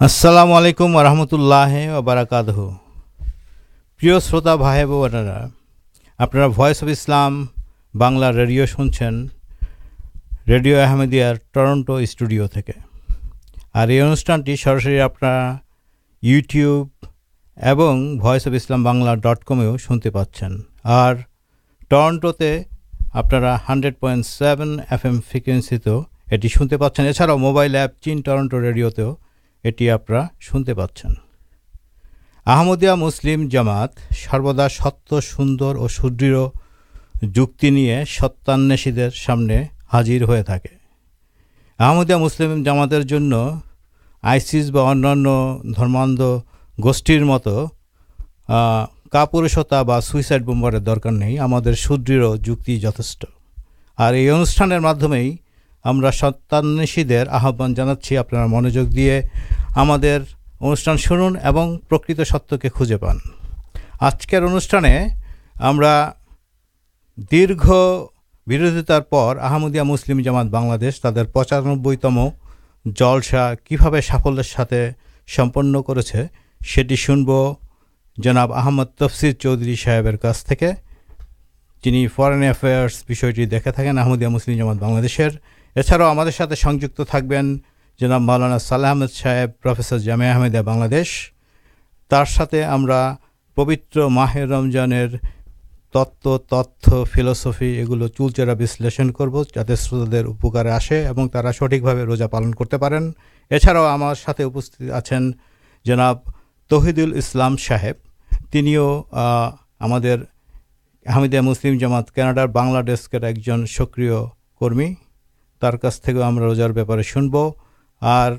السلام علیکم و رحمۃ اللہ ابراک آنرا آپس اف اسلام بنلا ریڈیو شنس ریڈیو احمدیہ ٹرنٹ اسٹوڈیوانٹی سراسری آپ tube S of Islam Bangla dot com شنتے پاس ٹرنٹو آپ hundred point seven F M frequency یہ چاڑا موبائل ایپ چین ٹرنٹو ریڈیوتے یہ آپیہ مسلم جامات سروا ست سوندر اور سڑ جیسے ستان سامنے حاضر ہومدیہ مسلم جامات آئی سماندھ گوترستا سوئی سائ بم درکار نہیں ہمانے آپ منجوک دے ہم ان شن اور پرکت ستیں خوجے پان آجکر انوشان دیر بروتار پر آمدیا مسلم جامات بنادشان جلسا کہفلے سمپن کر سیٹی شنب جناب آمد تفسر چودھری صاحب جن فرین ایفے دیکھے تھے آمدیہ مسلم جامات بنادشر اچھا ہمارے ساتھ سنجکت تھاانا سال احمد صاحب پرفیسر جامع آحمدیہ بنشے ہم پوتر ماہر رمضان تتو تت فلسفی یہ گلو چولچا بھی کرو جاتے شروط آسے اور تا سٹکے روزا پالن کرتے پین ایچاؤ ہمارے اپن جناب تہید السلام صاحب تین ہمسل جماعت کناڈار بنلہ ڈیسکر ایک جن سکری کرمی طرف ہمارے بےپارے شنب اور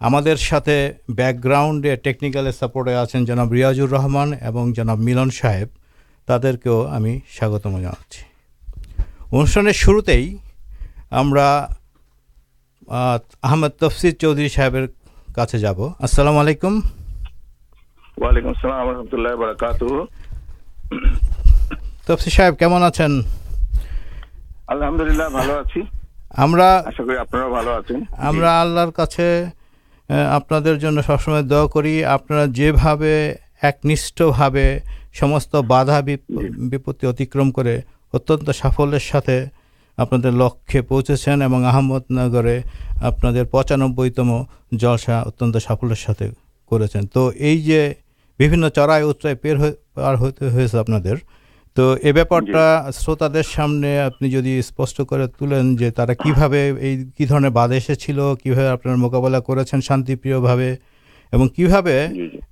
ہمیں بیک گراؤنڈے ٹیکنیکل سپوٹ آن جناب ریاضر رحمان اور جناب ملن صاحب تعداد ہمیں ساگتم جناشان شروع ہمفی چودھری صاحب جاب السلام علیکم آپ لکھے پچھلے ہیں آمد نگری آپ پچانبتم جلسہ اتنا سفل کر چڑھا تو یہ شروط دن اسپشن جو کیسے آپ مقابلہ کرانے اور کبھی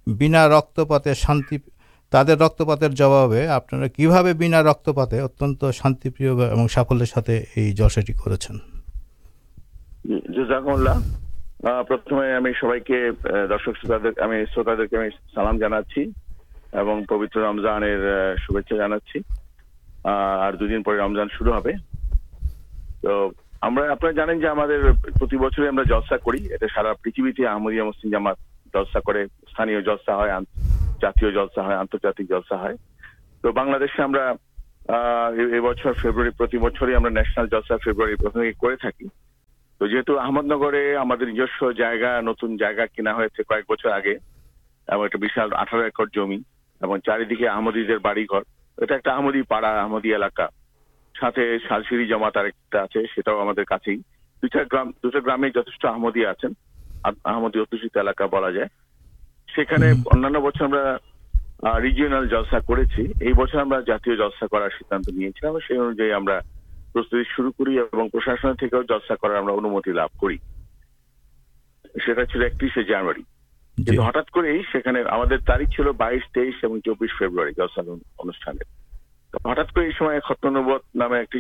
بنا رک پا شان تر رک پاتر آپ بنا رک پا ات شان سافل ساتھ یہ جشاٹی کر سب کے درشک رمضان پہ رمضان شروع کر سارا پتہ مسلم جامات آنرجات بنبر نیشنل جلسہ فیبر تومد نگری چار دو گرامد آپشت بلا جائے انتظا کر سیان شروف کے بہت ہمارا ایک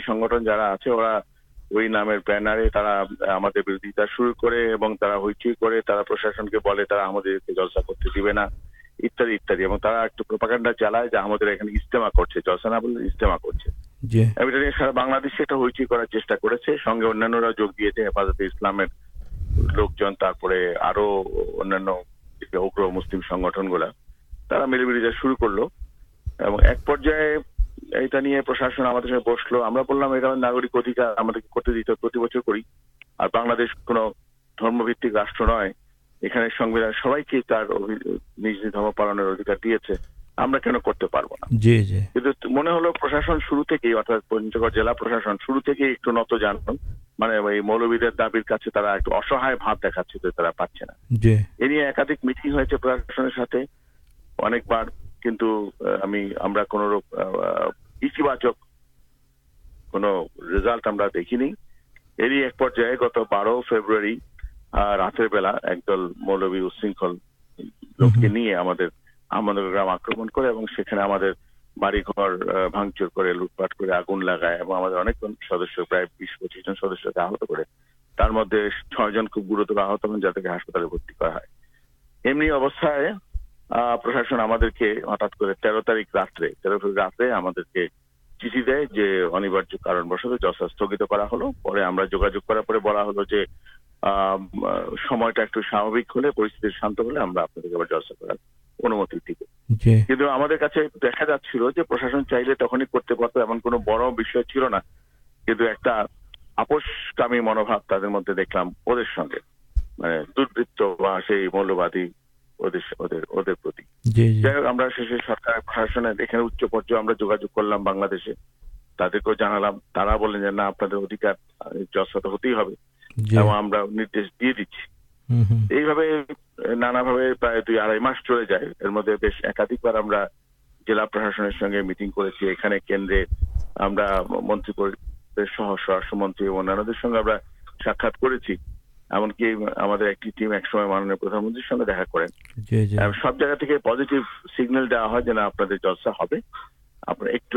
چالائےما کرچا نہ بسل ناگرک ادھیکارشمک راشٹر نئے یہ سب کے پالکار دے سے دیکھی یہ گو فاری رات ایک دل موبیخلے ہم آکرمنگ راتر تیر رات کے چیٹ دے دے انیوارشا جگہ بلا ہل جو سب پرستی شاندار مواد سرکار جگاج کر لو دشے تک کوش تو ہوتے ہودی سکت ٹیم ایک مانیہ پر سنگھا کر سب جگہ سیگنل جنا آپ ایک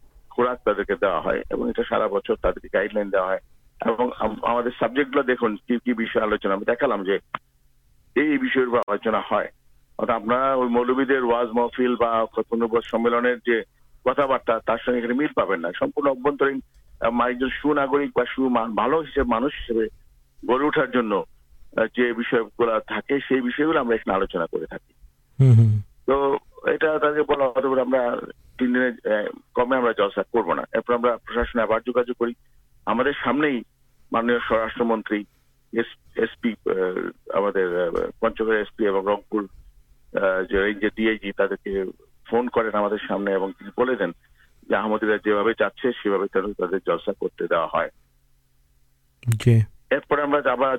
خوراک لارا سنگ پہنک سوناگر مال مانے گڑوٹھار آلوچنا کر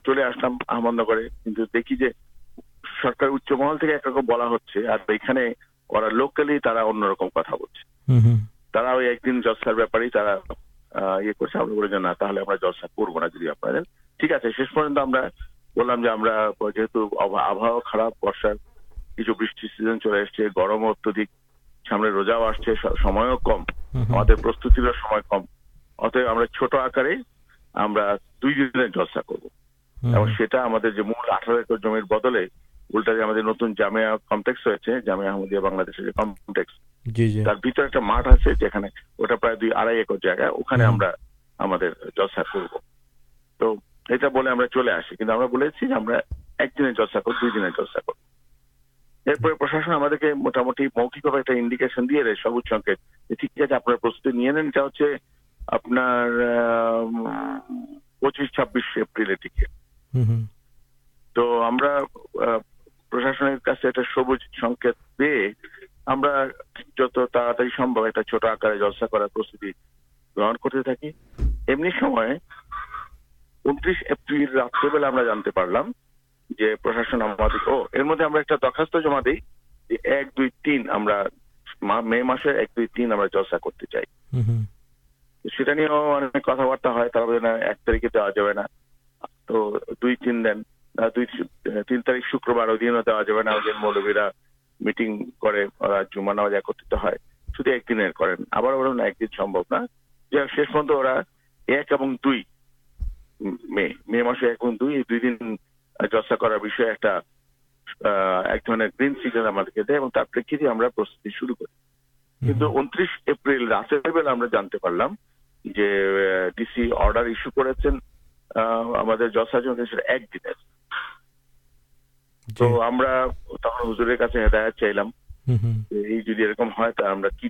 چلے احمد نگر دیکھیے سرکاری محل تھی ایک رک بہت سیژن چلے گرم اتنی سامنے روزا آم ہمارے پرست آکر دوسرا کربا ہم مول آٹھ بدل نت جامٹیکس موٹا موقع سنکا پرستی آپ پچیس چھبیس اپرل تو مسئر جلسا کرتے چاہیے کتبار ایک تاریخ تین سیگنل شروع کرپر ڈسر کر تو ہزار چاہوں کی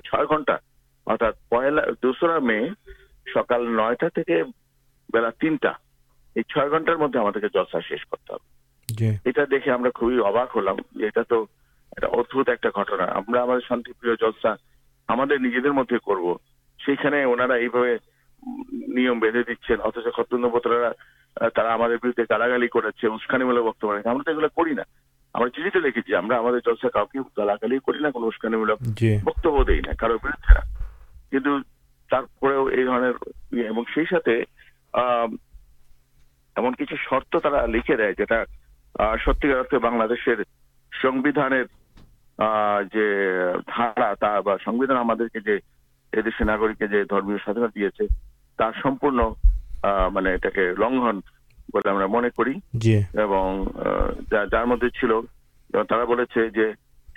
چھنٹا پہلا دوسرا مکال نئے تینٹا چھنٹار مدد شیش کرتے یہ دیکھے خوب اباک ہو مدد بےدے گالاگالی کردے کچھ شرط لکھے ستر لو جار مدد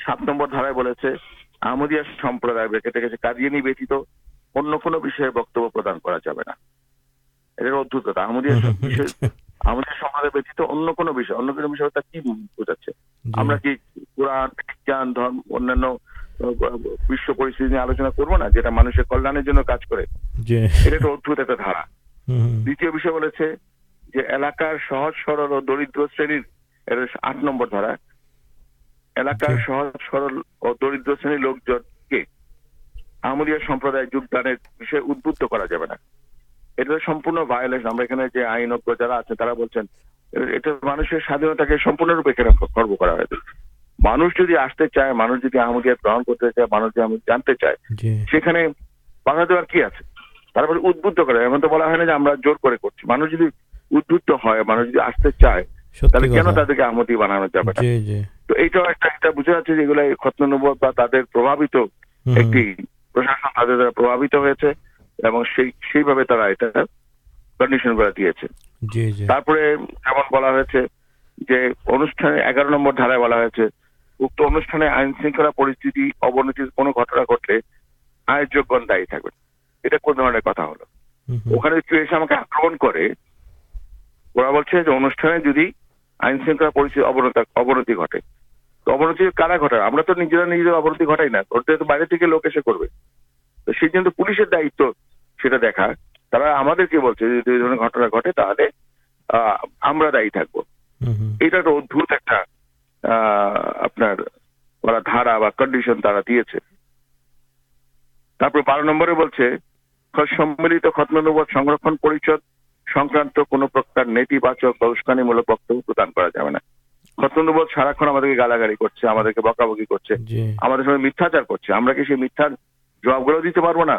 سات نمبر دھاردیہ گھر کا نہیں بیچیت انکب پردانا جائے ادا سہج سرل اور درد آٹھ نمبر دارا سہج سرل اور درد لوکی سمپردا جگ دانتہ مانوشن مانگتے چاہیے بنانا جائے تو یہ بچا ختم نوبد ہوتا ہے آکمن باہر لوگ ایسے کر دائ دیکھا گٹے دیکھو یہ کنڈیشن ختنانے ملک بکانا جائے سارا کم گلاگاڑی کر بکا بکی کرچار کر جبابیب نا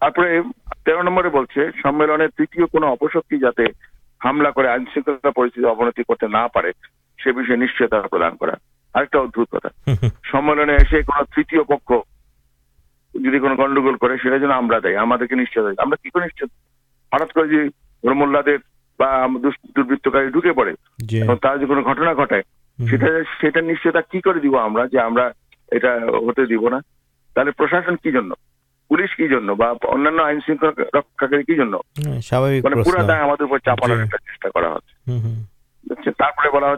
پھر تیر نمبر سملنے تیتیہ جبلا آئی ابنتی کرتے پرشن کی جس کی جنانیہ آئی ریز پورا دہ ہم چپان چاہیے بلا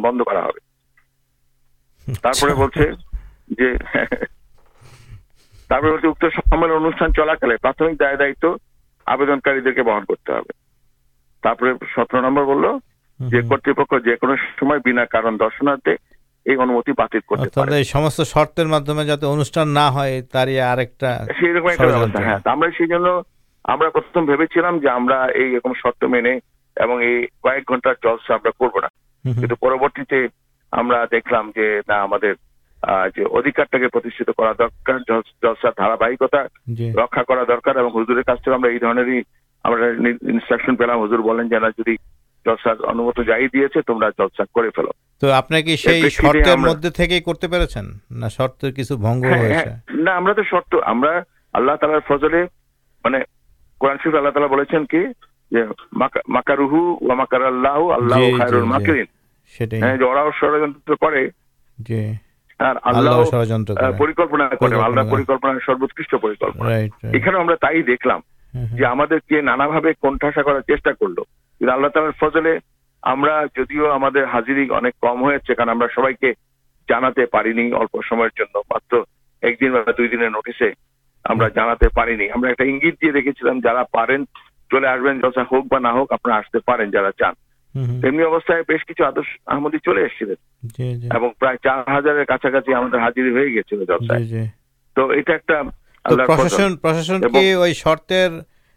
بند کرانے پر دنکاری ستر نمبر کرپاش کر دیکھ لد جلسہ دار بہت رکھا کر دردر کا تھی دیکھ لانا کنٹاسا کر چیٹا کر لو بہ کچھ آدر چلے گا پر چار ہزار تو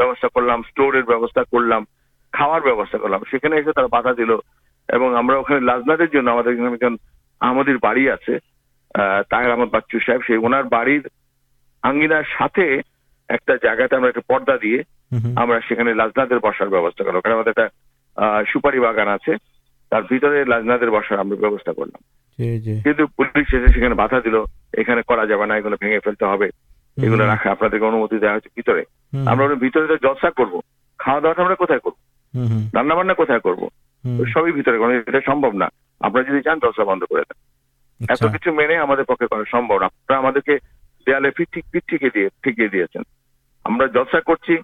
لڑیس پدا دے ہم لازنا دیر بسار سوپار باغان آپ سے لازنا بسار پولیس دل یہ بھی ٹھیکے جل سا کرسر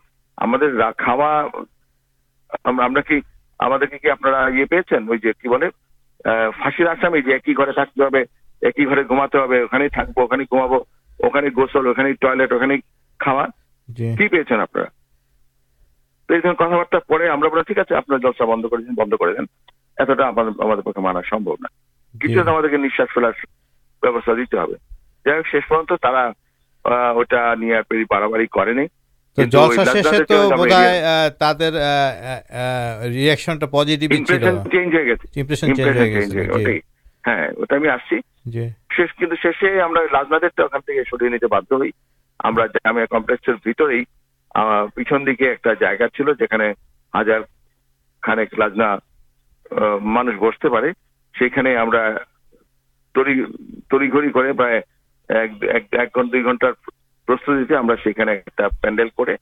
آسام ایک ہی گھرا گھوماب ওখানে গোসল ওখানে টয়লেট ওখানে খাওয়া কি পেয়েছেন আপনারা তো এখানে কথাবার্তা পরে আমরা বলে ঠিক আছে আপনার জলসা বন্ধ করে দিন বন্ধ করে দেন এতটা আমাদের আমাদের পক্ষে মানা সম্ভব না কিছু আমাদেরকে নিঃশ্বাস ফেলার ব্যবস্থা দিতে হবে যাই হোক শেষ পর্যন্ত তারা ওটা নিয়ে পেরি বাড়াবাড়ি করেনি তো জলসা শেষে তো বোধহয় তাদের রিয়াকশনটা পজিটিভই ছিল ইমপ্রেশন চেঞ্জ হয়ে গেছে ইমপ্রেশন চেঞ্জ হয়ে গেছে مانس بستے پینڈل کر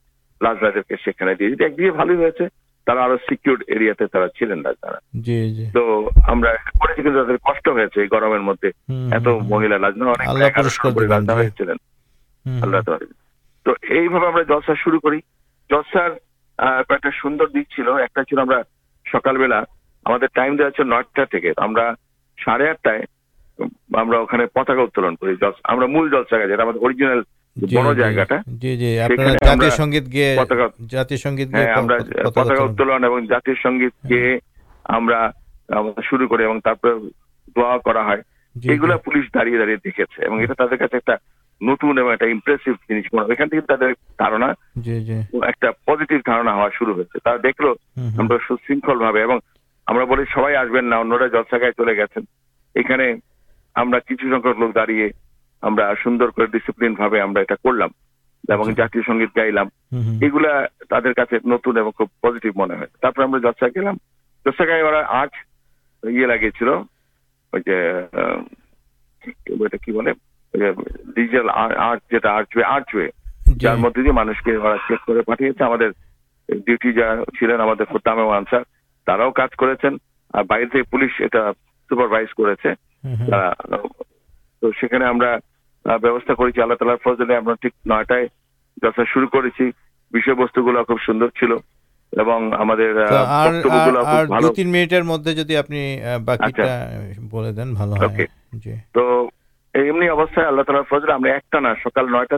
لے دیتی ایک دیکھے تو جلسر شروع کر سوندر دیکھا چل رہا سکال نٹا ہم پتاکا مول جلس بڑا پذیٹی سب اگر جل سکھائیں چلے گی کچھ سنکھ لوگ داڑی ڈسپلین جاتیہ سنگیت گائلام یہ نتن اور خوب پازیٹو من ہے ترپر ہم جسا گیلام جسا گائے اور آج یہ لگے کی بولے ڈیجیٹل آرٹ جا آرچوے آرچوے جار مدد دے مانس کے چیک کر پٹھے ہمارے ڈیوٹی جا چلین ہمارے خدام انسار تاراও কাজ করেছেন। আর বাইরে থেকে পুলিশ এটা সুপারভাইজ করেছে। তো সেখানে আমরা تو فضل ایک ٹانا جرما کر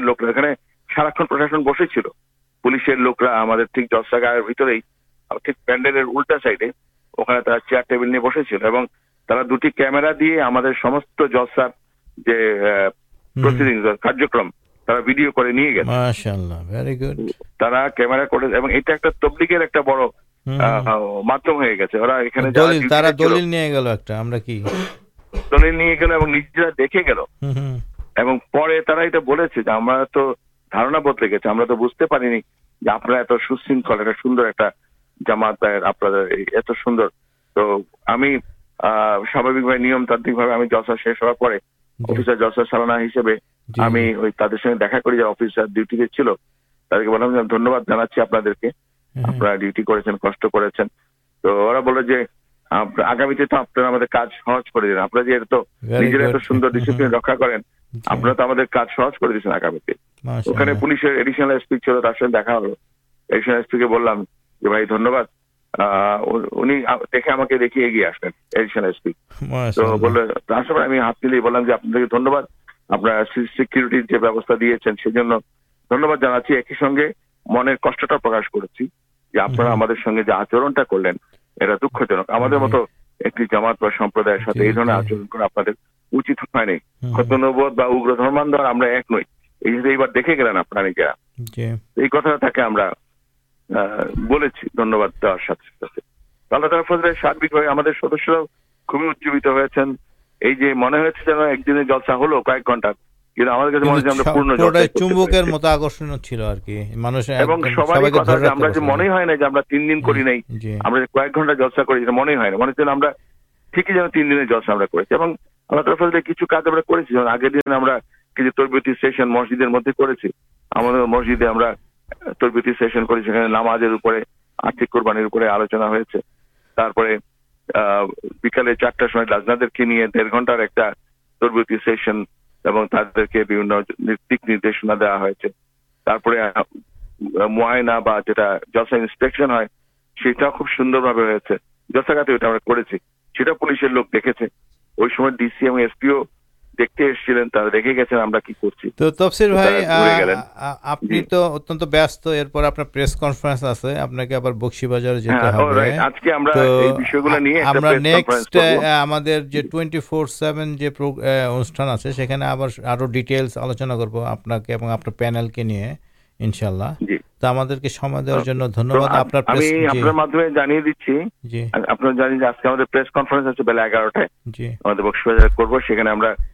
لوک بسے پولیس بڑا دل گلو نمتانک شیش ہوا پہ جشا سالنا ہسپیسے دیکھا کر ڈیوٹی کے چلو دادا آپ ڈیوٹی کر آگامی تو آپ کر دینا کر سبھی اپنا سیکیورٹی جو بہت جاچی ایک سنگے من کش پر سنگے آلین فضر سر سد خوبی اجزیب ہونے جلسا ہوئے گھنٹہ مدد کرماز کوربانی آلوچنا ہوا لازنار تع کےدنا داپائنا خوب سوندر بھا رہے جساگی کر لوگ دیکھتے ہیں ڈس پیو جی آج کے بل جی بکس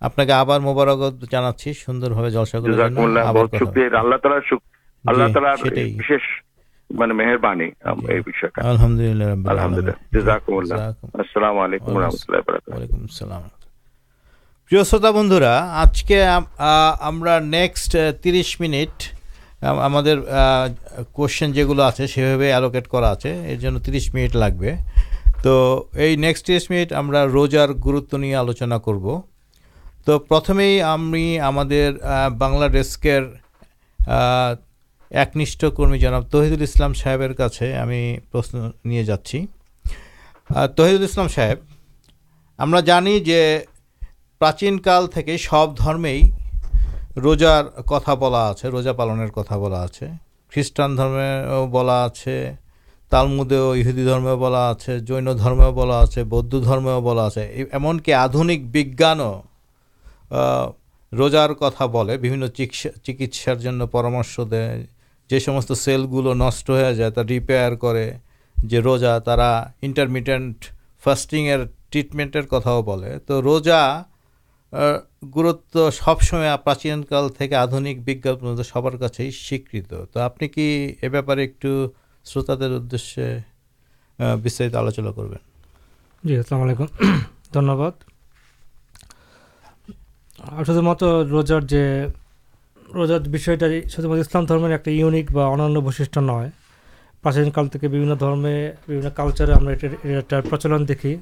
آپ کے مبارک جانا سوندر ترس منٹ ترس منٹ لگے تو روزار گروت نہیں آلوچنا کرب توتمے ہمیں ہملہ ریسکر ایکنشٹ کرم جنام تحید السلام صاحب کاشن نہیں جاچی تحید السلام صاحب ہم سب درمی روزار کتا بلا آپ روزا پال کتا مدے ہندو درمیم بلا آج جین آپ سے بودھ درمیو بلا آئے ایمنکی آدھک بھیجانوں روزار کتا بولس چار پرامش دیں جو سل گلو نش ہو جائے ریپارے جو روزا تا انٹرمیڈینٹ فاسٹیگر ٹریٹمینٹر کتاؤ بول تو روزا گروت سب سمے پراچینکالدھک سب کا سیکت تو آپ کی بہتارے ایک شروت در ادے بسارت آلوچنا کرد شدھ مت روزار روزار شسلام درمیر ایک انشیش نئے پراچینک پرچلن دیکھی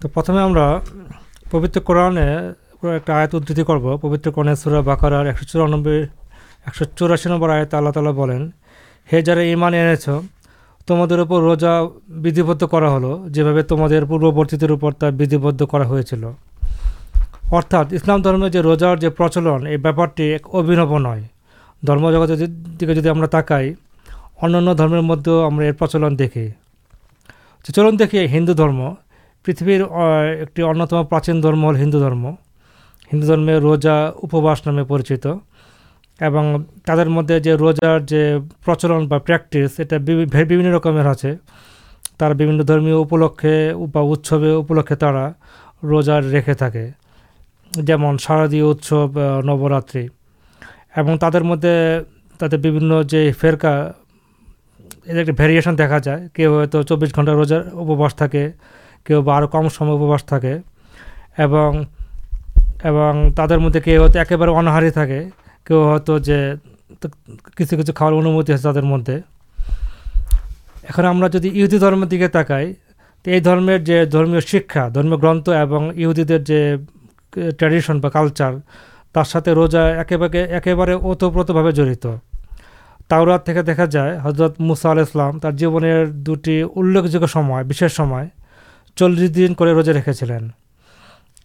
تو پرتمر قرآن ایک آت ادھتی کرو پبتر قرآن سورا باکر ایکانے ایک چوراسی نمبر آئت اللہ تعالی بولیں ہے جا ایمان ارے تمہرپر روزا بدیب جمع پورت بدیبا ہوتا روزارچل یہ بارٹی ایک ابنو نئے دم جگتے دیکھے جی ہم تاکائی اندیو ہم دیکھی دیکھیے ہندو درم پریتھ ایک پراچین درم ہل ہندو درم ہندو درمی روزا اپباس نامے پریچت تر مدد جو روزارج پرچلن پر پریکٹیس یہ آپ سے درمیو روزار رکھے تھے جمع شاردیہ اتسو نوراتری تعدے مدد تک بھی فرقہ ویرشن دیکھا جائے کہ چوبیس گھنٹہ روزارے کھیو کم سماس تھی تر مدد کہناہ کہ وہ جو کچھ کچھ خواتین آدھے مدد اکڑی درمی تکائی تو یہ درمیٹ شکا دن یہہدیری جو ٹریڈیشن کالچار ترتے روزاگے ایک بارے اتبرتر کے دیکھا جائے حضرت مساول اسلام تر جیوٹی انگلیہ چلس دن کو روزے رکھے چلین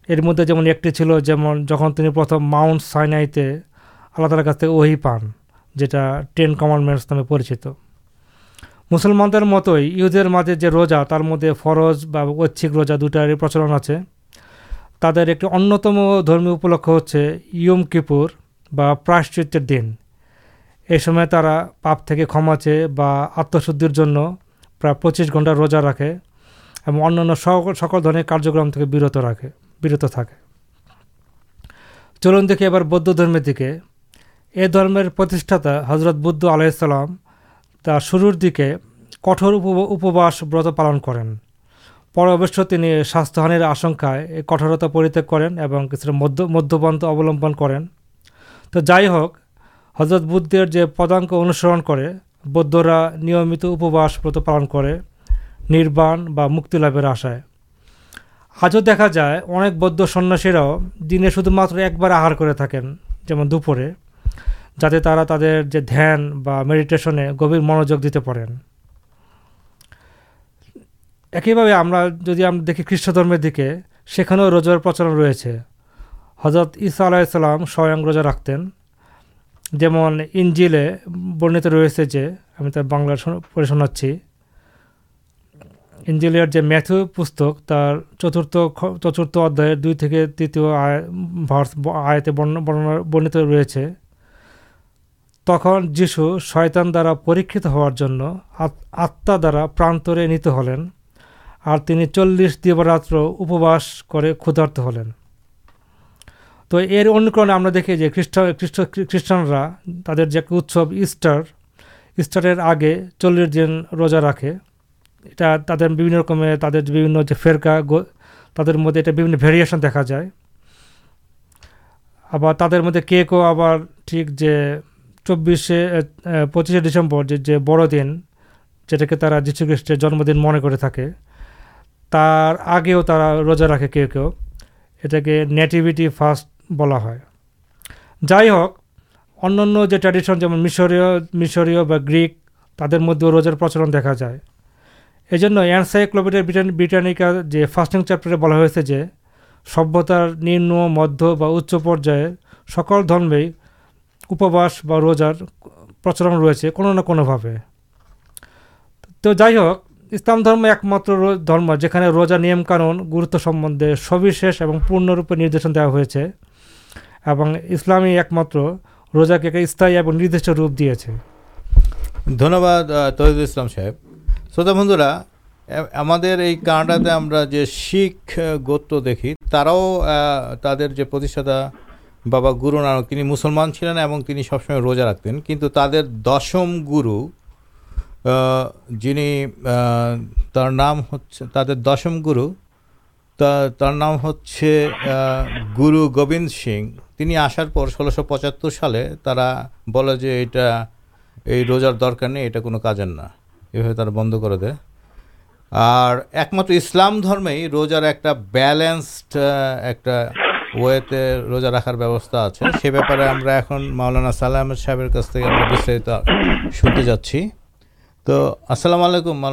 ار مدد جمع ایک جن تین پرتماؤنٹ سائنائی تے آلہ ترس پان جین کمن مینس نام پریچت مسلمان در مت یوزر مجھے جو روزا تر مدد فرض بچ روزا دوٹارچل آپ ایک انتم درمیو ہوں کیپور باشچر دن یہ سمے ترا پابے بتمشدر پر پچیس گھنٹہ روزہ رکھے اور ان سکلے کارکرم کے برت راخے برت تھا چلن دیکھیے اب بودھ درمی یہ درمیرا حضرت بودھ آلام شرور دیکھے کٹورت پالن کر پر ابشت ساستہ آشنک پرتیہ کریں اور کچھ مد مد اولیمن کریں تو جوک حضرت بدھے جو پداک انوسرن کر بودھرا نیمت وت پالن لویر آشا آج دیکھا جائے انک بود سنیہ جنہیں شدھ مات ایک آہار کرپورے جا تر دھیانٹن گوھی منجوگ دیتے پڑے ایک ہی بھائی ہم دیکھی خریش درمی دیکھے سننے روزار پرچل ریس حضرت سوئن روزا رکھت جمن انجیل بنتا رہے ہم بنارے شناچی انجیلر جو میتھو پسک تر چت چترت ادا دو تیت آرس آن بنتا رہے تک جیشو شان درا پر آتا دارا پرانترے نیت ہلین اور تین چلس دیور اپواس کر کھدارت ہلین تو یہ انٹانا تر جتس اسٹر اسٹار آگے چلس دن روزہ رکھے اٹھا ترکے تر فرق تر مدد ویرشن دیکھا جائے آپ تر مدد کی ٹھیک جو چوبے پچیس ڈسمبر بڑدن جا جیشوخم دن من کر تر آگے روزہ رکھے کہ نیٹی فاسٹ بلا جائک انڈیشن جو مشرو مسر تر مدے روزار پرچلن دکھا جائے یہ برٹانیک فپٹر بلاج سبھیتارمن مدل درمی روزار ریچے کو تو جائک اسلام ایک مجھے روزا نیم کان گروتھے سوشی اور پورن روپے اور اسلامی ایک مت روز کے استائم اور ندیش روپ دیا دن بادلام صاحب شرط بندرا ہم گوت دیکھی ترشادہ بابا گرو نانک یونیسل چلین اور سب سمے روزہ رکھت کن تر دشم گرو جنہیں نام تر دشم گرو نام ہو گرو گوبند سین تین آسار پچہتر سال تا بول جو یہ روزار درکار نہیں یہ کوجینا یہ بند کر دے اور ایک مسلام درمی روزار ایکلالینسڈ ایک روزا رکھارے مولانا سلام تو علیکم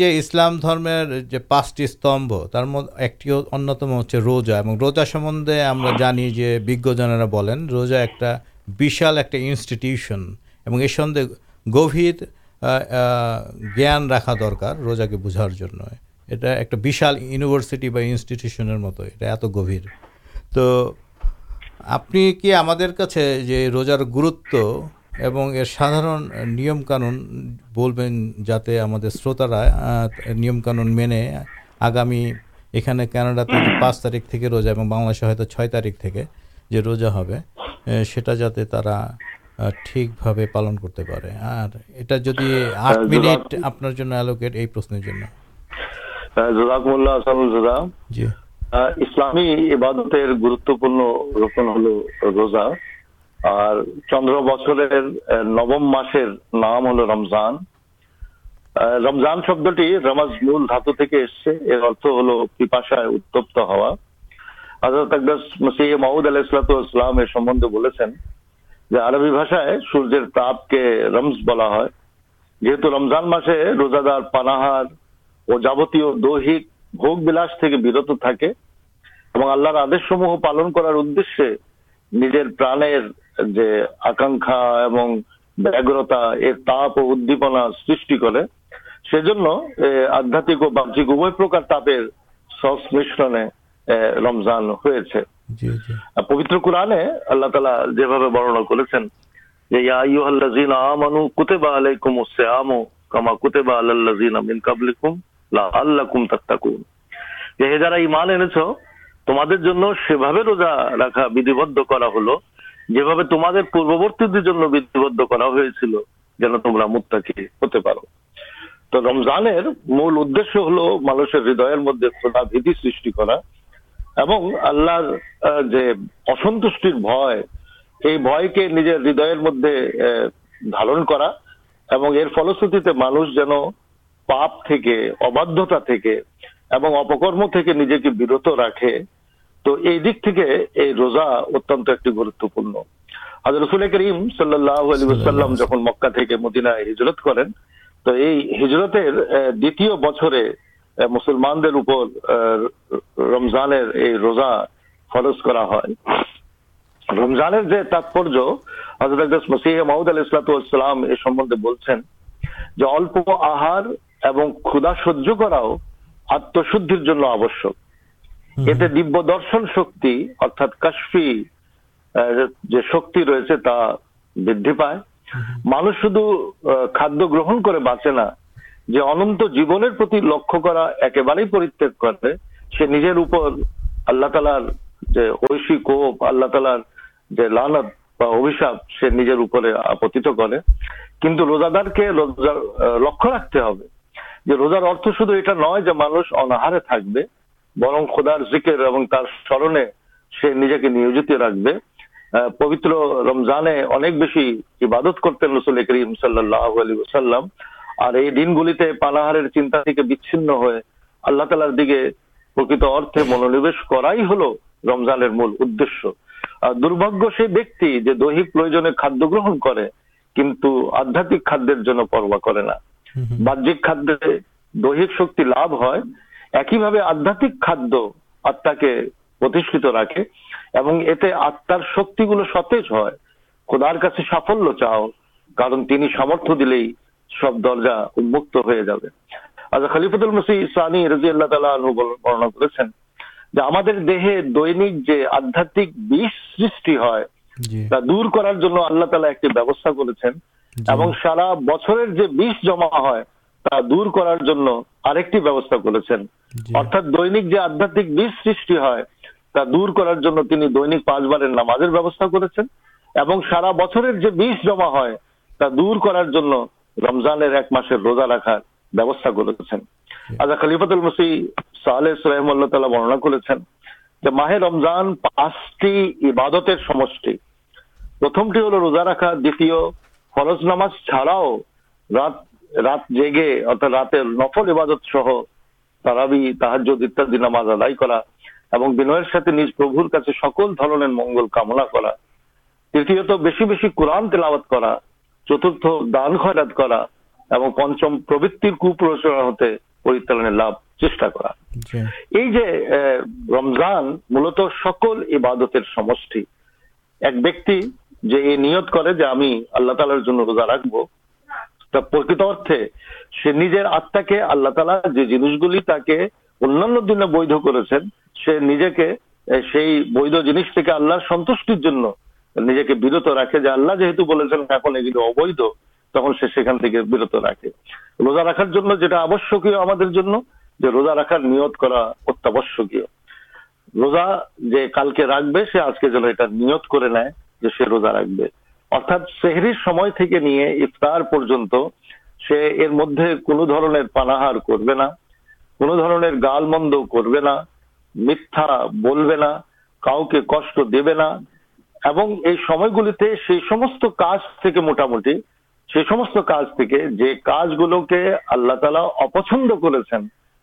اسلام پانچ ٹی استمبر روزا روزا سمبندے بولیں روزا ایک انسٹیٹیوشن گھبر جان ر رکھا درکار روزا بھجار انسٹیٹی انسٹیٹیوشن مت یہ ات گھیر تو آپ کی ہمارے کا روزار گروت سادر نیم کان بولیں جاتے ہمارا نیم کان مینے آگامی یہ پانچ تاریخ روزہ بن سہیت چھ روزہ ہوتا جاتے پال مس ہل رمضان رمضان شبد مل دیکھتے ہوا السلام سور بلا جانا روزادار پہنتی پر آکاپنا سرجن آدھاتمکارش رمضان ہو پورن تالا روزا رکھا تمہارے پوری بدھ کر مت ہوتے تو رمضان مل ادو مانسر مدد سر برت رکھے تو یہ دکان اتن ایک گروتوپن رسلی کریم صلی اللہ علیہ جن مکا مدینہ ہجرت کر تو یہ ہجرت بچے مسلمان سہی کراؤ آت شدر آشک یہ دشن شکی ارتھا کاشفی شکی رہے بدھ پائے مانو شدھ خدنا انت جیونے لکھا اللہ تعالی کوالارش کر لکھ رکھتے روزار ارد شاٹ نئے جو مانگ اناہر برن خودارکر اور سرنے سے نجی ناخ پبت رمضان عبادت کرتے نسل کریم صلی اللہ علیہ وسلم اور یہ دن گلتے پالہار چنتا بچھن ہوئے اللہ تعالی دیکھے پرکت ارتھے منویش کرائی ہلو رمضان مول ادش دربھگ سے ویکتی جو دہک پرجنے خاد گرہن کرے کنتو آدھاتمک خادر جن پروا کرے نا باہک خادے دہک شکتی لابھ ہے ایک ہی بھاوے آدھاتمک خاد آتما کے پرتیشت رکھے এবং এতে আত্মার শক্তিগুলো সতেজ হয়। খোদার কাছে সাফল্য চাও কারণ তিনি সামর্থ্য দিলেই سب درجہ خلیپت السلام دینک جو آدھاتی ہے دور کرماز سارا بچر جو بیما ہے دور کر رمضان ایک مسرے روزا راخارم تعالی بننا چارا رات جیگے رات نفر عبادت سہ ترا بھیت ناماز آدھائی سکول منگل کمنا کری قرآن تلاوات کر چترت دان کرا پنچم پروتر کپرچنا ہوتے پریترا لب چیٹا کرا یہ رمضان ملت سکل عبادت سمسٹی ایک ویکتی جو یہ نیت کرے جو ہمیں اللہ تعالی جن روزہ رکھب پرکت ارتھے سے نجر آتما کے اللہ تعالیٰ جو جنس گلی تاکہ انیہ دن بھ کر سے نجے کے সেই বৈধ জিনিস থেকে আল্লাহর সন্তুষ্টির জন্য نج رکھے روزا رکھار سے پہن کر کر گال مند کربینا میتھا بولبینا کاؤ کے کش دی এবং এই সময়গুলিতে সেই সমস্ত কাজ থেকে মোটামুটি সেই সমস্ত কাজ থেকে যে কাজগুলোকে আল্লাহ তালা অপছন্দ করেছেন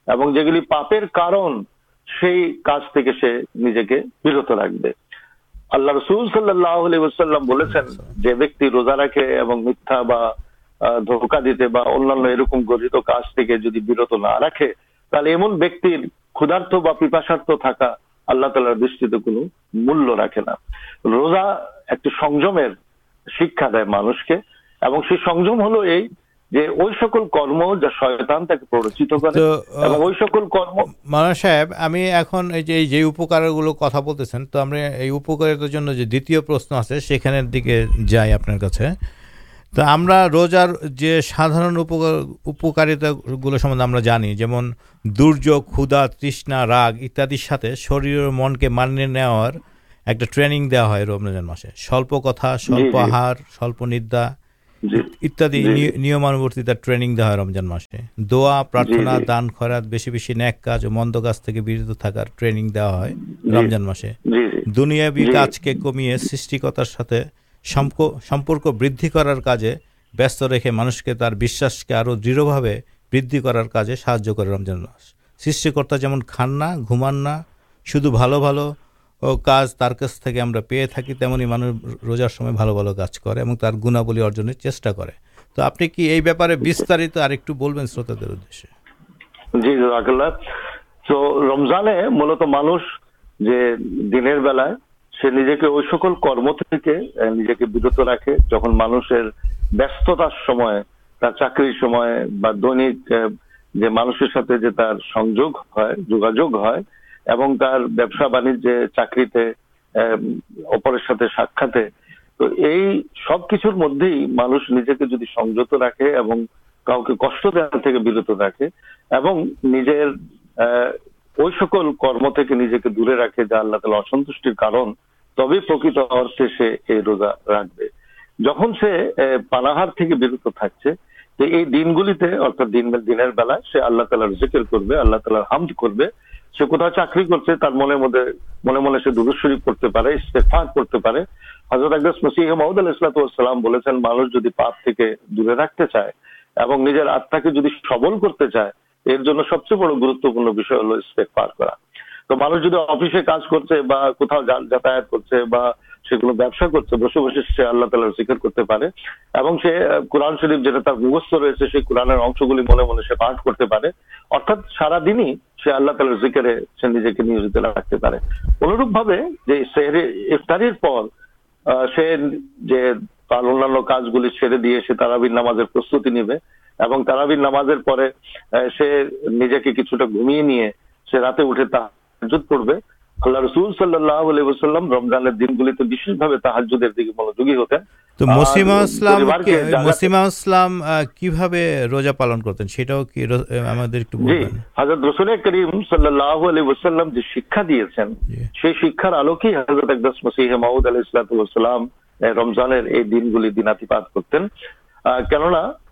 এবং যেগুলি পাপের কারণ সেই কাজ থেকে সে নিজেকে বিরত রাখবে আল্লাহ রসুল সাল্লাহ ওসাল্লাম বলেছেন যে ব্যক্তি تو ہمارے دشن آ جائیے تو ہم روزارجار درج خودا تشنا راگ اتر ساتھ شروع من کے ماننے ایک ٹرین رمضان مشے سلپ کتا سار سلپ ندرا ات نیمانوتی ٹرین دا رمضان مسے دا پرتنا دان خرات بہت بس نیک کاج اور مند کاجار ٹرین رمضان مسے دنیا بھی آج کے کمے ستارے مارے کرتا پہ مجھے روزارل ارجنٹ شروط دمزان جانشتار سب یہ سب کچھ مدد مانس نجی سنجت راخے اور کا سکول کرم تھے نجے کے دور رکھے جاشٹر تبھی پرکت ارتھے سے روزہ رکھے جہاں سے پالاہار برت تھے تو یہ دن گلتے ارتھات دن دن بلا سے آللہ تعالی ذکر کرے اللہ تعالی حمد کرے سے کتاؤ چاکری کرتے تر من مدد من من سے درود شریف کرتے پڑے استغفار کرتے پڑے حضرت اگس مسیح محمد علیہ السلام والسلام বলেছেন، মানুষ যদি পাপ থেকে দূরে রাখতে চায় এবং নিজের আত্মাকে যদি সবল করতে চায়، এর জন্য সবচেয়ে বড় গুরুত্বপূর্ণ বিষয় হলো ইস্তেগফার করা। تو مانگ جفسا کرتے انفتار کارج گل سرے دے سے نامتی نا تارابین نام راٹے آلوکت ماؤد السلام رمضان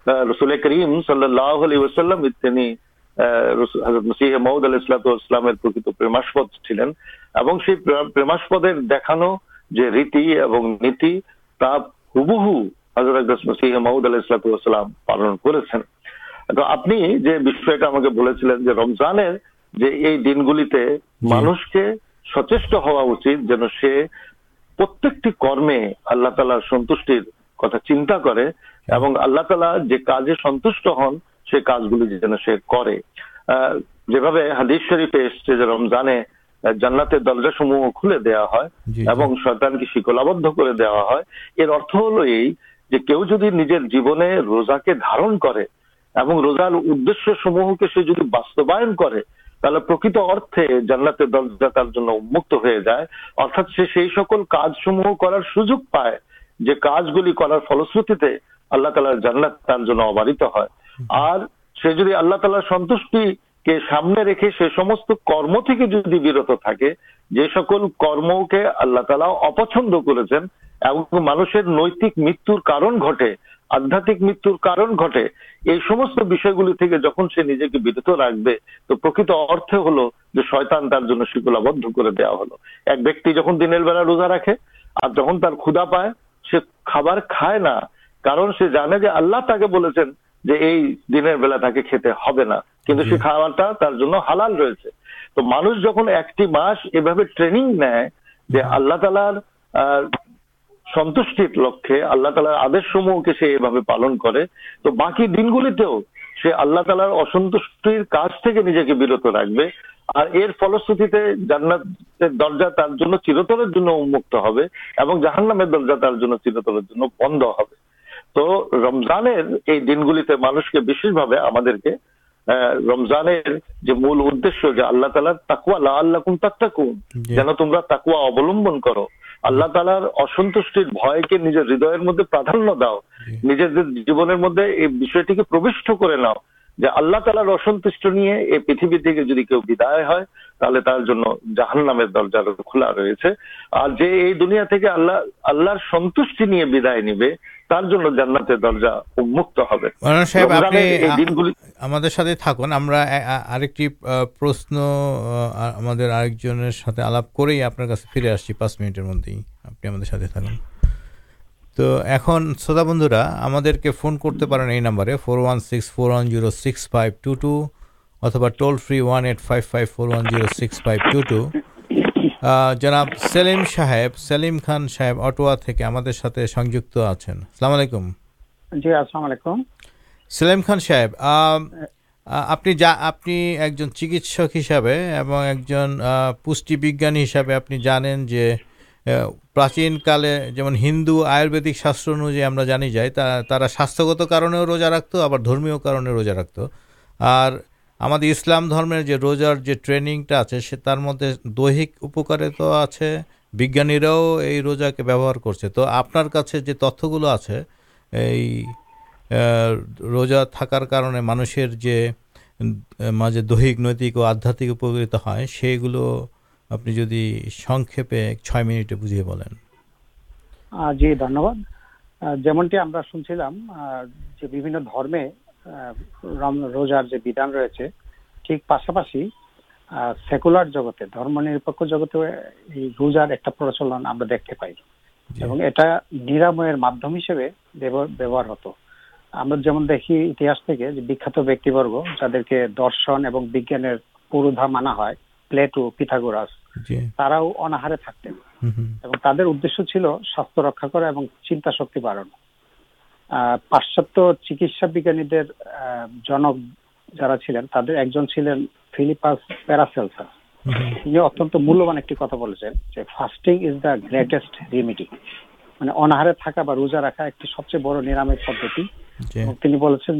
رسول کریم سلسلام حضرت محمود اللہ تو آپ کو رمضان مانس کے سچے ہوا جتنی کرمے اللہ تعالی سنتر کچھ چنتا تعالی جو کا سنت ہن درجا ہو جائے ارتھا سے سوجو پائے کاج گل کر فلشرتی اللہ تعالی جانات سن سامنے ریمست میرے متحدہ مت یہ جہاں سے نجے کے برت رکھتے تو شان شکلا بدھ کر دیا ہل ایک بیک جہاں دن روزا رکھے اور جہاں تر خدا پائے خبر کئے کرنے جو آللہ تو مانس جہاں ایک ٹرین تالارم کے پالن تو باقی دن گلتے آلار اصن کا کاجے کے برت رکھے اور یہ فلشتی جہن درجہ تر چرتل ہو درجہ تر چرتل بند ہو تو رمضانے پریتائے تھی جہان نام درجہ کھلا رہے اور دنیا کے سنوشٹی مدے تو فون کرتے فرینٹ فائیو فور وکس فائیو جناب سلیم صاحب سلیم خان صاحب اٹوا کے آپ سلام علیکم جیسلاملیکم سلیم خان صاحب آپ آپ ایک چکس ہسے اور ایک جن پوسٹیجانی ہسپے آپ پراچینک جو ہندو آردک شاستر انوائن ساستھے روزہ رکھت آپ روزہ رکھت اور ہمارے اسلام درمی روزارک آجانیراؤ یہ روزا کے بہار کرتے تو آپ تتگل آئی روزا تھکار مانشر جو دہاتا ہے سیگول آپ نے جدی سنٹ بجے بولیں جی دن جیمنٹی ہم روزارپتے روزار ہوتی برگ جا دے درشن اور پوروا منا ہے پلیٹو پیٹا گراس انارے تھے تعداد رکھا کر چنتا شکی بڑھانا گرے انارے تھکا روزہ راقا ایک سب چیز بڑا پدتیشن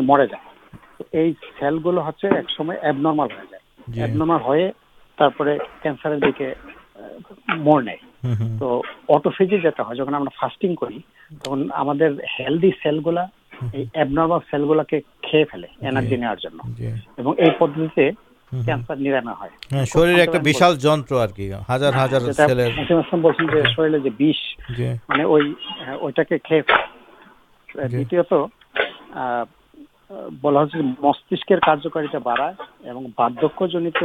مر جائے ایک سمے مر نسم بچ مستکر جنت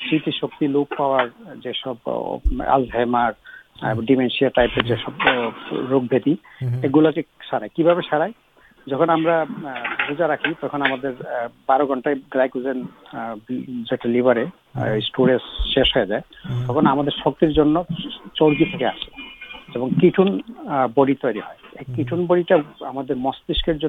شکر چرگی بڑی ترٹن بڈی مسترن شکیل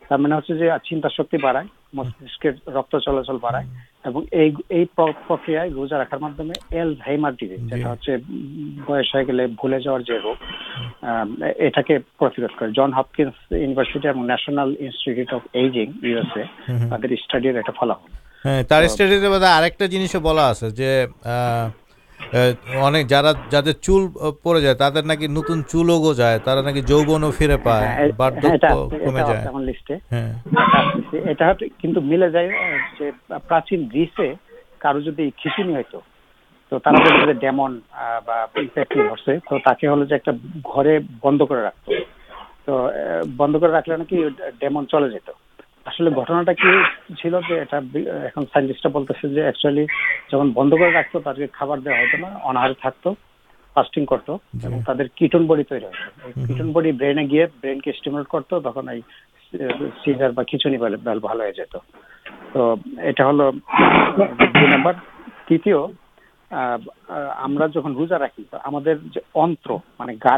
তার মানে হচ্ছে যে চিন্তা শক্তি বাড়ায় মস্তিষ্কের রক্ত চলাচল বাড়ায় এবং এই এই প্রক্রিয়ায় রোজা রাখার মাধ্যমে এল হাইমার ডিজিজ যেটা হচ্ছে বয়স হয়ে গেলে ভুলে যাওয়ার যে রোগ এটাকে প্রতিরোধ করে জন হপকিন্স ইউনিভার্সিটি এবং National Institute of Ageing USA তাদের স্টাডির একটা ফলাফল হ্যাঁ তার স্টাডিতে বোধহয় আরেকটা জিনিসও বলা আছে যে আহ بند کرم چلے جاتے روزا رکھی تو گھر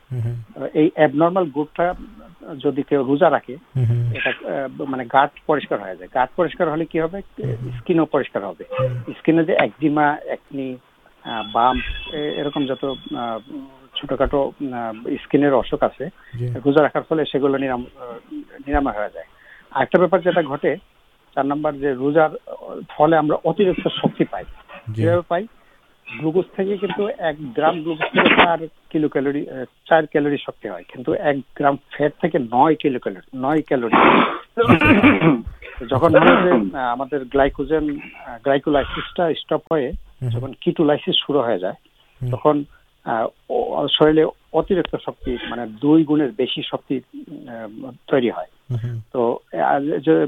اسکین روزا رکھار ہو جائے بےپارم جو روزار فلرک شکی پائی پائی গ্লুকোজ থেকে কিন্তু এক গ্রাম গ্লুকোজ থেকে চার কিলো ক্যালোরি চার ক্যালোরি শক্তি হয় কিন্তু এক গ্রাম ফ্যাট থেকে নয় কিলো ক্যালোরি নয় ক্যালোরি যখন আমাদের গ্লাইকোজেন গ্লাইকোলাইসিসটা স্টপ হয়ে যখন কিটোলাইসিস শুরু হয়ে যায় তখন শরীরে অতিরিক্ত শক্তি মানে দুই গুণের বেশি শক্তি তৈরি হয় তো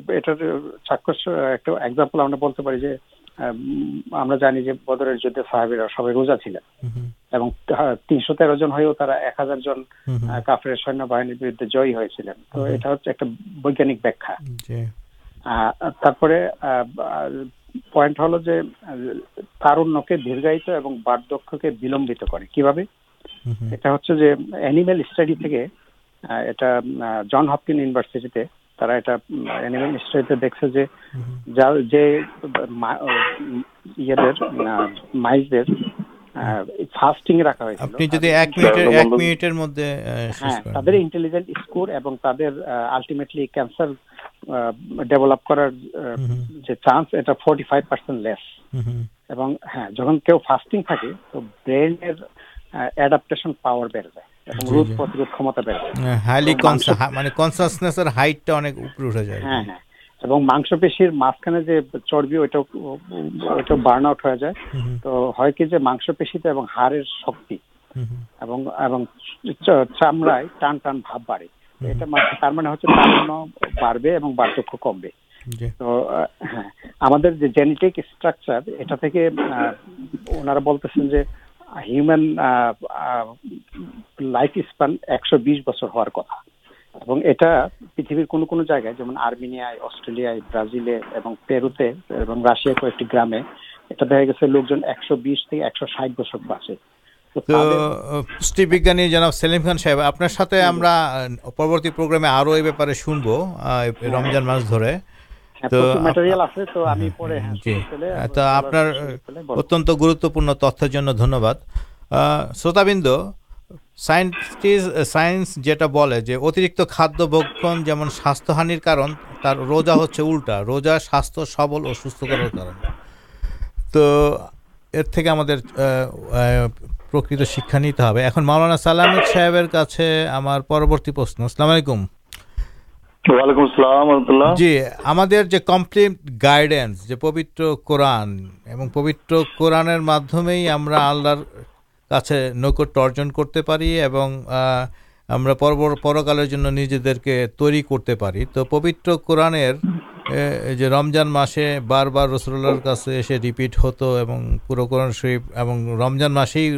এটার চাক্ষুষ একটা এক্সাম্পল আমরা বলতে পারি যে پارے دن دکم کر তারা এটা অ্যানিমেল হিস্ট্রিতে দেখছে যে যে ইয়েদের মাইজদের ফাস্টিং রাখা হয়েছিল আপনি যদি 1 মিনিটের 1 মিনিটের মধ্যে হ্যাঁ তাদের ইন্টেলিজেন্ট স্কোর এবং তাদের আলটিমেটলি ক্যান্সার ডেভেলপ করার যে চান্স এটা 45% লেস এবং হ্যাঁ যখন কেউ ফাস্টিং থাকে তো ব্রেনের অ্যাডাপটেশন পাওয়ার বেড়ে যায় এবং রোগ প্রতিরোধ ক্ষমতা বেড়ে হাইলি মানে কনসাসনেসের হাইটটা অনেক উপরে উঠে যায় হ্যাঁ হ্যাঁ এবং মাংসপেশির মাঝখানে যে চর্বি ওইটা ওইটা বার্ন আউট হয়ে যায় তো হয় কি যে মাংসপেশিতে এবং হাড়ের শক্তি এবং এবং চামড়ায় টান টান ভাব বাড়ে এটা তার মানে হচ্ছে তারুণ্য বাড়বে এবং বার্ধক্য কমবে তো আমাদের যে জেনেটিক স্ট্রাকচার এটা থেকে ওনারা বলতেছেন যে راشا گرام لوک جنٹ بچر جی آپ گروتوپر شروت بن سائنس خدم جو ساستہ روزا ہوں روزا سا سوستکر تو شاید مولانا سلام صاحب السلام علیکم جی ہمارے کمپلیٹ گائیڈینس جو پوتر قوران پوتر قورانے آلے نکت ارجن کرتے ہمکال کے تر کرتے تو پوتر قورن رمضان مسے بار بار رسل اللہ کا ریپیٹ ہوت اور پورا قرآن شروع رمضان مسے ہی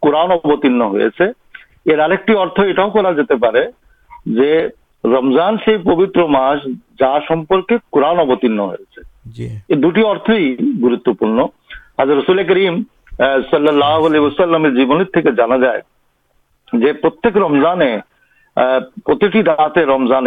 قرآن دو گروتپس کریم صلی اللہ علیہ جیونی تھی جانا جائے رمضان رمضان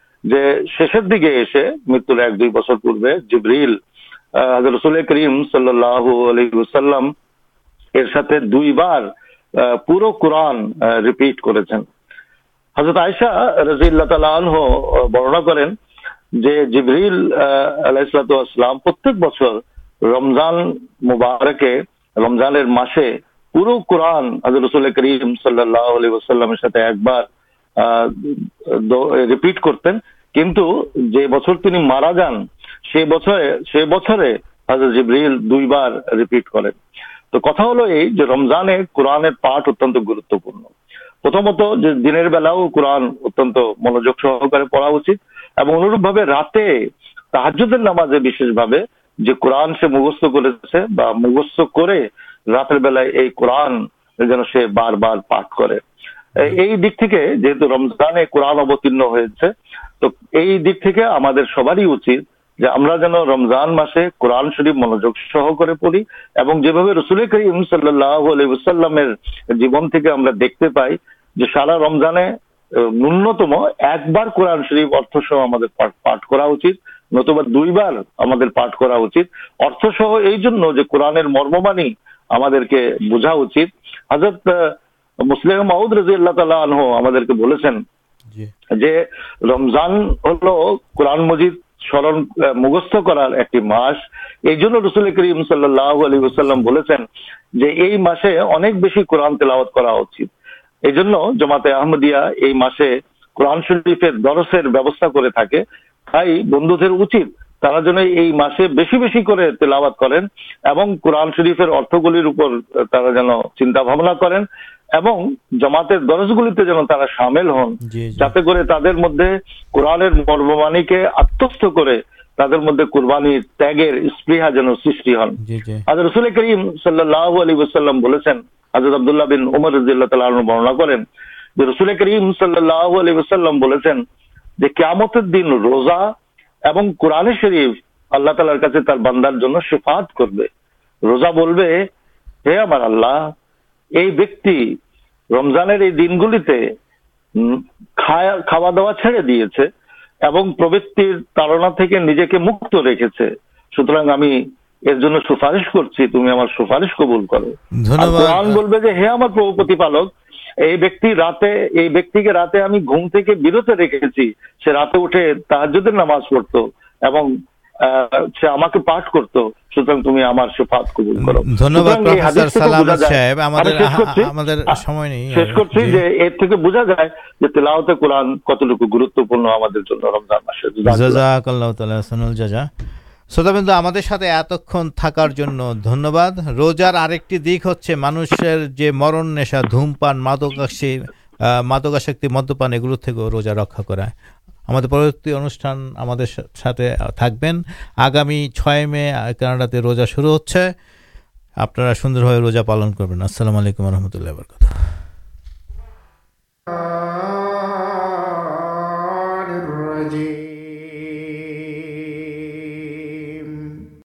যে শেষের দিকে এসে মৃত্যুর এক দুই বছর পূর্বে জিব্রিল হাজর রসুল করিম সাল্লাহ আলী ওসাল্লাম এর সাথে দুইবার আহ, পুরো কোরআন রিপিট করেছেন হজরত আয়সা রাজিল্লাহ তালা আনহ বর্ণনা করেন যে জিবরিল আলাইসালাম প্রত্যেক বছর রমজান মুবারকে রমজানের মাসে পুরো কোরআন হজরত রসুল করিম সাল্লাহ আলী ওসাল্লামের সাথে একবার ریٹ کرتے ہیں منجوگ سہکارے پڑھا راحجر نام قورن سے مگست کر رات بلائے قورن سے بار بار پہ رمانے تو سارا رمضان نم ایک قرآن شریک ارد سہ ہمارے پاٹ کر مرما کے بجا حضرت مسلم رضی اللہ تعالی سرابیا جی۔ قرآن شریک تھی بندو مسے بہت بہتلاوات کریں قرآن شریف ارتھ گلا جن چنتا بھابنا کر এবং জামাতের দরজগুলিতে যেন তারা সামিল হন যাতে করে তাদের মধ্যে কোরআনের মর্মবাণীকে আত্মস্থ করে তাদের মধ্যে কোরবানির ত্যাগের স্পৃহা যেন সৃষ্টি হন আজ রসুল করিম সাল্লাহ আলী ওসাল্লাম বলেছেন হাজরত আবদুল্লাহ বিন উমর রাজিল্লাহ তালা বর্ণনা করেন যে রসুল করিম সাল্লাহ আলী ওসাল্লাম বলেছেন যে কেয়ামতের দিন রোজা এবং কোরআনে শরীফ আল্লাহ তালার কাছে তার বান্দার জন্য সুফাত করবে রোজা বলবে হে আমার আল্লাহ تم سوپارش قبول کر راجی برتے رکھے راطے اٹھے تحرن نماز پڑت روزار مانس مرن نشا داد کا شکتی مد پان یہ روزا رکھا کر ہمارے پر آگامی چھ ماناڈا روزہ شروع ہوا سوندر روزہ پالن کر